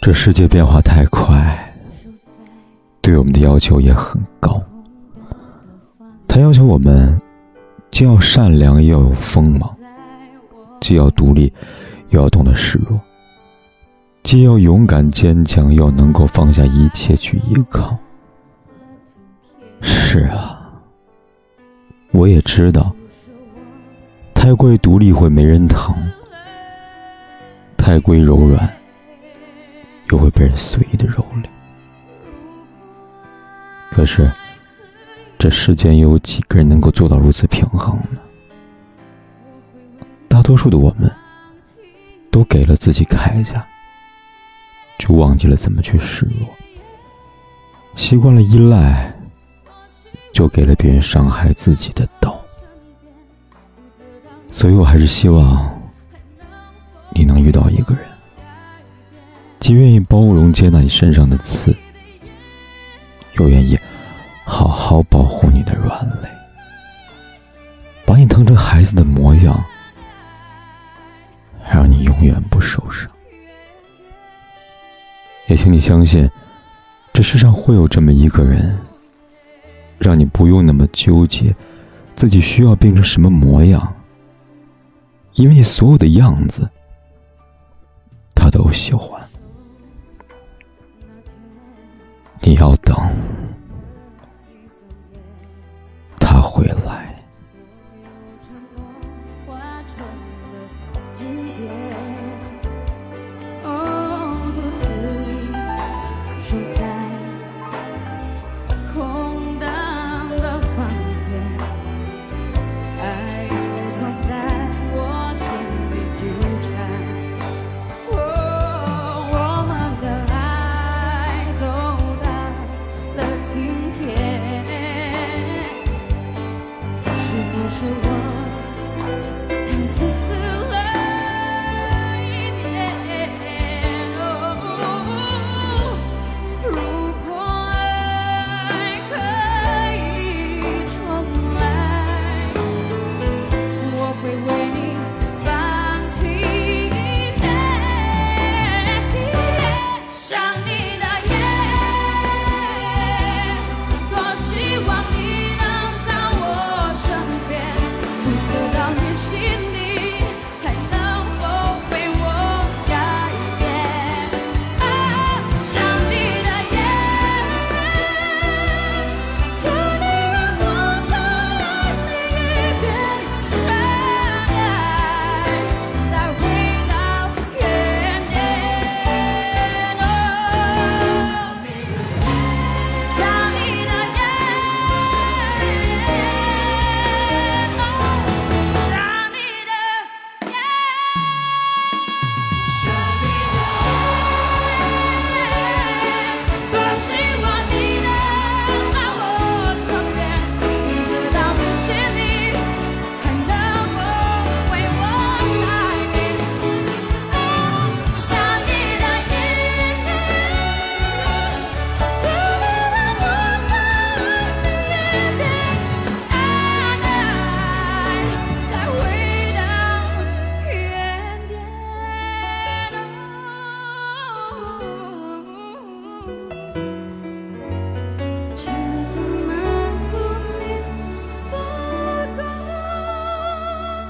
这世界变化太快，对我们的要求也很高。他要求我们既要善良，又要有锋芒；既要独立，又要懂得示弱。既要勇敢坚强，又能够放下一切去依靠。是啊，我也知道，太过于独立会没人疼，太过于柔软又会被人随意的蹂躏。可是，这世间又有几个人能够做到如此平衡呢？大多数的我们，都给了自己铠甲。就忘记了怎么去示弱，习惯了依赖，就给了别人伤害自己的刀。所以我还是希望你能遇到一个人，既愿意包容接纳你身上的刺，又愿意好好保护你的软肋，把你疼成孩子的模样，让你永远不受伤。也请你相信，这世上会有这么一个人，让你不用那么纠结自己需要变成什么模样，因为你所有的样子，他都喜欢。你要等他回来。